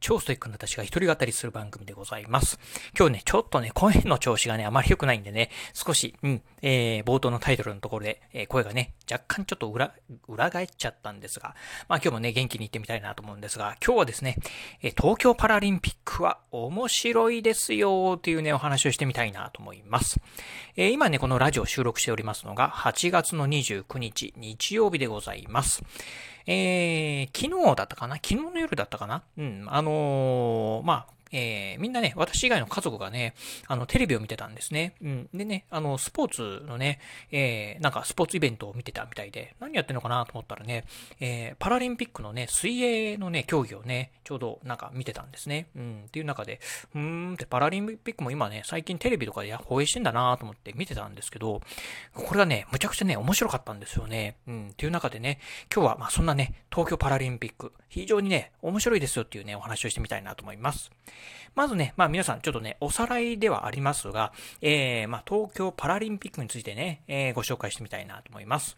超ストイックな私が一人語りする番組でございます。今日ね、ちょっとね、声の調子がね、あまり良くないんでね、少し、うん、えー、冒頭のタイトルのところで、えー、声がね、若干ちょっと裏、裏返っちゃったんですが、まあ今日もね、元気に行ってみたいなと思うんですが、今日はですね、え、東京パラリンピックは面白いですよというね、お話をしてみたいなと思います。えー、今ね、このラジオを収録しておりますのが、8月の29日、日曜日でございます。えー、昨日だったかな？昨日の夜だったかな？うん、あのー、まあ、えー、みんなね、私以外の家族がね、あの、テレビを見てたんですね。うん。でね、あの、スポーツのね、えー、なんかスポーツイベントを見てたみたいで、何やってんのかなと思ったらね、えー、パラリンピックのね、水泳のね、競技をね、ちょうどなんか見てたんですね。うん。っていう中で、うーんってパラリンピックも今ね、最近テレビとかで放映してんだなと思って見てたんですけど、これがね、むちゃくちゃね、面白かったんですよね。うん。っていう中でね、今日はまあそんなね、東京パラリンピック、非常にね、面白いですよっていうね、お話をしてみたいなと思います。まずね、まあ皆さんちょっとね、おさらいではありますが、えー、まあ東京パラリンピックについてね、えー、ご紹介してみたいなと思います。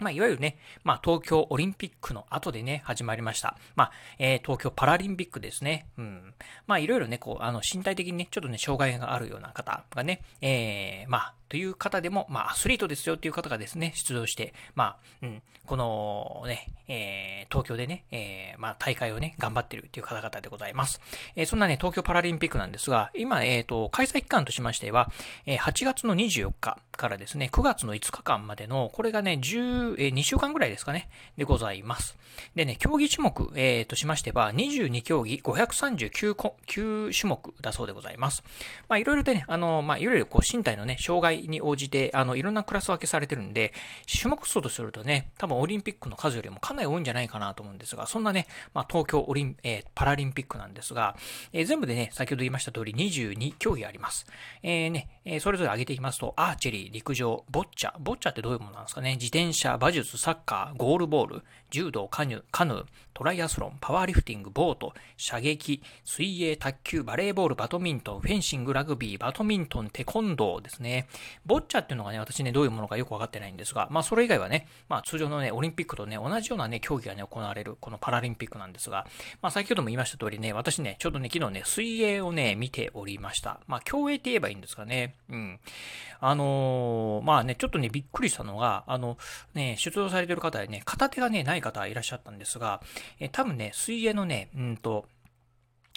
まあ、いわゆるね、まあ、東京オリンピックの後でね、始まりました。まあ、えー、東京パラリンピックですね。うん。まあ、いろいろね、こう、あの、身体的にね、ちょっとね、障害があるような方がね、えー、まあ、という方でも、まあ、アスリートですよっていう方がですね、出場して、まあ、うん、このね、えー、東京でね、えー、まあ、大会をね、頑張ってるっていう方々でございます。えー、そんなね、東京パラリンピックなんですが、今、えっ、ー、と、開催期間としましては、えー、8月の24日からですね、9月の5日間までの、これがね、10、えー、2週間ぐらいですかね、でございます。でね、競技種目、えー、としましては、22競技539 9種目だそうでございます。まあ、いろいろとね、あの、まあ、いろいろこう、身体のね、障害に応じて、あの、いろんなクラス分けされてるんで、種目数とするとね、多分オリンピックの数よりもかなり多いんじゃないかなと思うんですが、そんなね、まあ、東京オリン、えー、パラリンピックなんですが、えー、全部でね、先ほど言いました通り22競技あります。えー、ね、えー、それぞれ挙げていきますと、アーチェリー、陸上、ボッチャ、ボッチャってどういうものなんですかね、自転車、馬術、サッカー、ゴールボール、柔道、カヌー、カヌー、トライアスロン、パワーリフティング、ボート、射撃、水泳、卓球、バレーボール、バドミントン、フェンシング、ラグビー、バドミントン、テコンドーですね。ボッチャっていうのがね、私ね、どういうものかよくわかってないんですが、まあそれ以外はね、まあ通常のね、オリンピックとね、同じようなね、競技がね、行われる、このパラリンピックピックなんですが、まあ先ほども言いました通りね、私ね、ちょうどね、昨日ね、水泳をね、見ておりました。まあ競泳って言えばいいんですかね。うん。あのー、まあね、ちょっとね、びっくりしたのが、あの、ね、出場されてる方でね、片手がね、ない方いらっしゃったんですが、え多分ね、水泳のね、うんと、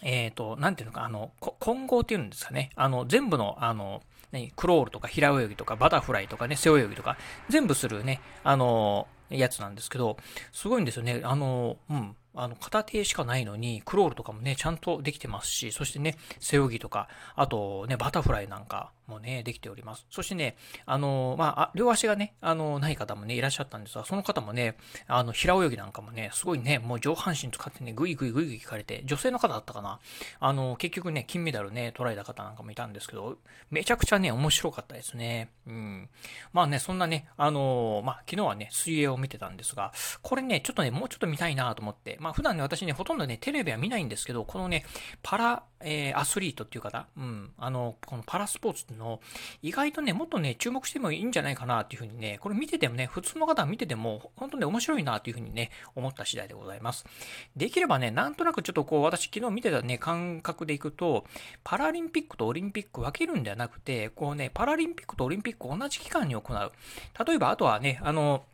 えっ、ー、と、なんていうのか、あの、混合っていうんですかね。あの、全部の、あの、ね、クロールとか平泳ぎとかバタフライとかね、背泳ぎとか、全部するね、あの、やつなんですけど、すごいんですよね。あの、うん。あの、片手しかないのに、クロールとかもね、ちゃんとできてますし、そしてね、背泳ぎとか、あとね、バタフライなんかもね、できております。そしてね、あの、まあ、両足がね、あの、ない方もね、いらっしゃったんですが、その方もね、あの、平泳ぎなんかもね、すごいね、もう上半身使ってね、ぐいぐいぐいぐい聞かれて、女性の方だったかな。あの、結局ね、金メダルね、取られた方なんかもいたんですけど、めちゃくちゃね、面白かったですね。うん。まあね、そんなね、あの、まあ、昨日はね、水泳を見てたんですが、これね、ちょっとね、もうちょっと見たいなと思って、まあ、普段ね、私ね、ほとんどね、テレビは見ないんですけど、このね、パラ、えー、アスリートっていう方、うん、あの、このパラスポーツっての、意外とね、もっとね、注目してもいいんじゃないかなっていうふうにね、これ見ててもね、普通の方見てても、本当に面白いなっていうふうにね、思った次第でございます。できればね、なんとなくちょっとこう、私昨日見てたね、感覚でいくと、パラリンピックとオリンピック分けるんではなくて、こうね、パラリンピックとオリンピック同じ期間に行う。例えば、あとはね、あの、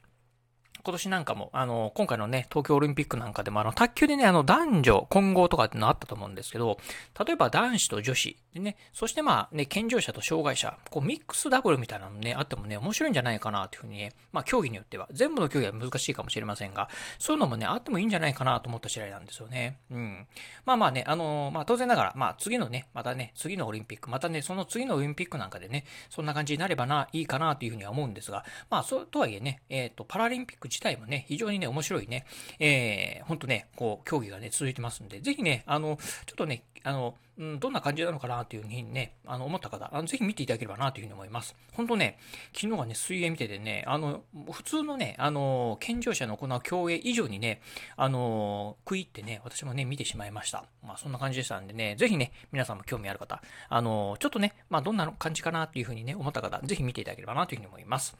今年なんかも、あの、今回のね、東京オリンピックなんかでも、あの、卓球でね、あの、男女混合とかってのあったと思うんですけど、例えば男子と女子でね、そしてまあね、健常者と障害者、こう、ミックスダブルみたいなのね、あってもね、面白いんじゃないかなというふうにね、まあ、競技によっては、全部の競技は難しいかもしれませんが、そういうのもね、あってもいいんじゃないかなと思った次第なんですよね。うん。まあまあね、あのまあ当然ながら、まあ次のね、またね、次のオリンピック、またね、その次のオリンピックなんかでね、そんな感じになればな、いいかなというふうには思うんですが、まあそう、とはいえね、えっ、ー、と、パラリンピック自体もね、非常にね、面白いね、えー、ほんとね、こう、競技がね、続いてますんで、ぜひね、あの、ちょっとね、あの、うん、どんな感じなのかなというふうにね、あの、思った方、あのぜひ見ていただければなというふうに思います。本当ね、昨日はね、水泳見ててね、あの、普通のね、あの、健常者の行う競泳以上にね、あの、食いってね、私もね、見てしまいました。まあ、そんな感じでしたんでね、ぜひね、皆さんも興味ある方、あの、ちょっとね、まあ、どんな感じかなというふうにね、思った方、ぜひ見ていただければなというふうに思います。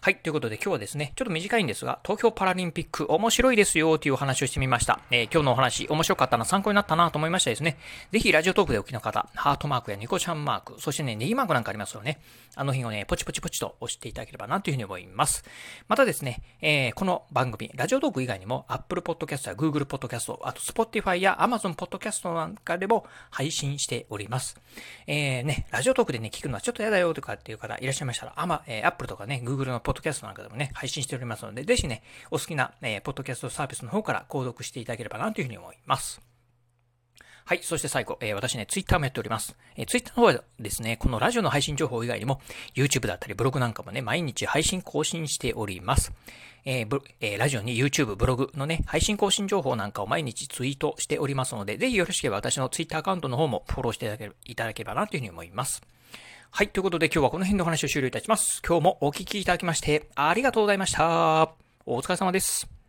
はい、ということで今日はですね、ちょっと短いんですが、東京パラリンピック面白いですよというお話をしてみました。えー、今日のお話、面白かったな、参考になったなと思いましたですね。ぜひラジオトークでおきの方、ハートマークやニコちゃんマーク、そしてね、ネギマークなんかありますよね。あの辺をね、ポチポチポチと押していただければなというふうに思います。またですね、えー、この番組、ラジオトーク以外にも Apple Podcast や Google Podcast、あと Spotify や Amazon Podcast なんかでも配信しております。えー、ね、ラジオトークでね、聞くのはちょっと嫌だよとかっていう方いらっしゃいましたら、あま、えー、Apple とかね、Google の Podcast なんかでもね、配信しておりますので、ぜひね、お好きな、えー、ポッドキャストサービスの方から購読していただければなというふうに思います。はい。そして最後、えー、私ね、ツイッターもやっております。えー、ツイッターの方はですね、このラジオの配信情報以外にも、YouTube だったりブログなんかもね、毎日配信更新しております。えーえー、ラジオに YouTube、ブログのね、配信更新情報なんかを毎日ツイートしておりますので、ぜひよろしければ私のツイッターアカウントの方もフォローしていただけいただければなというふうに思います。はい。ということで今日はこの辺のお話を終了いたします。今日もお聞きいただきまして、ありがとうございました。お疲れ様です。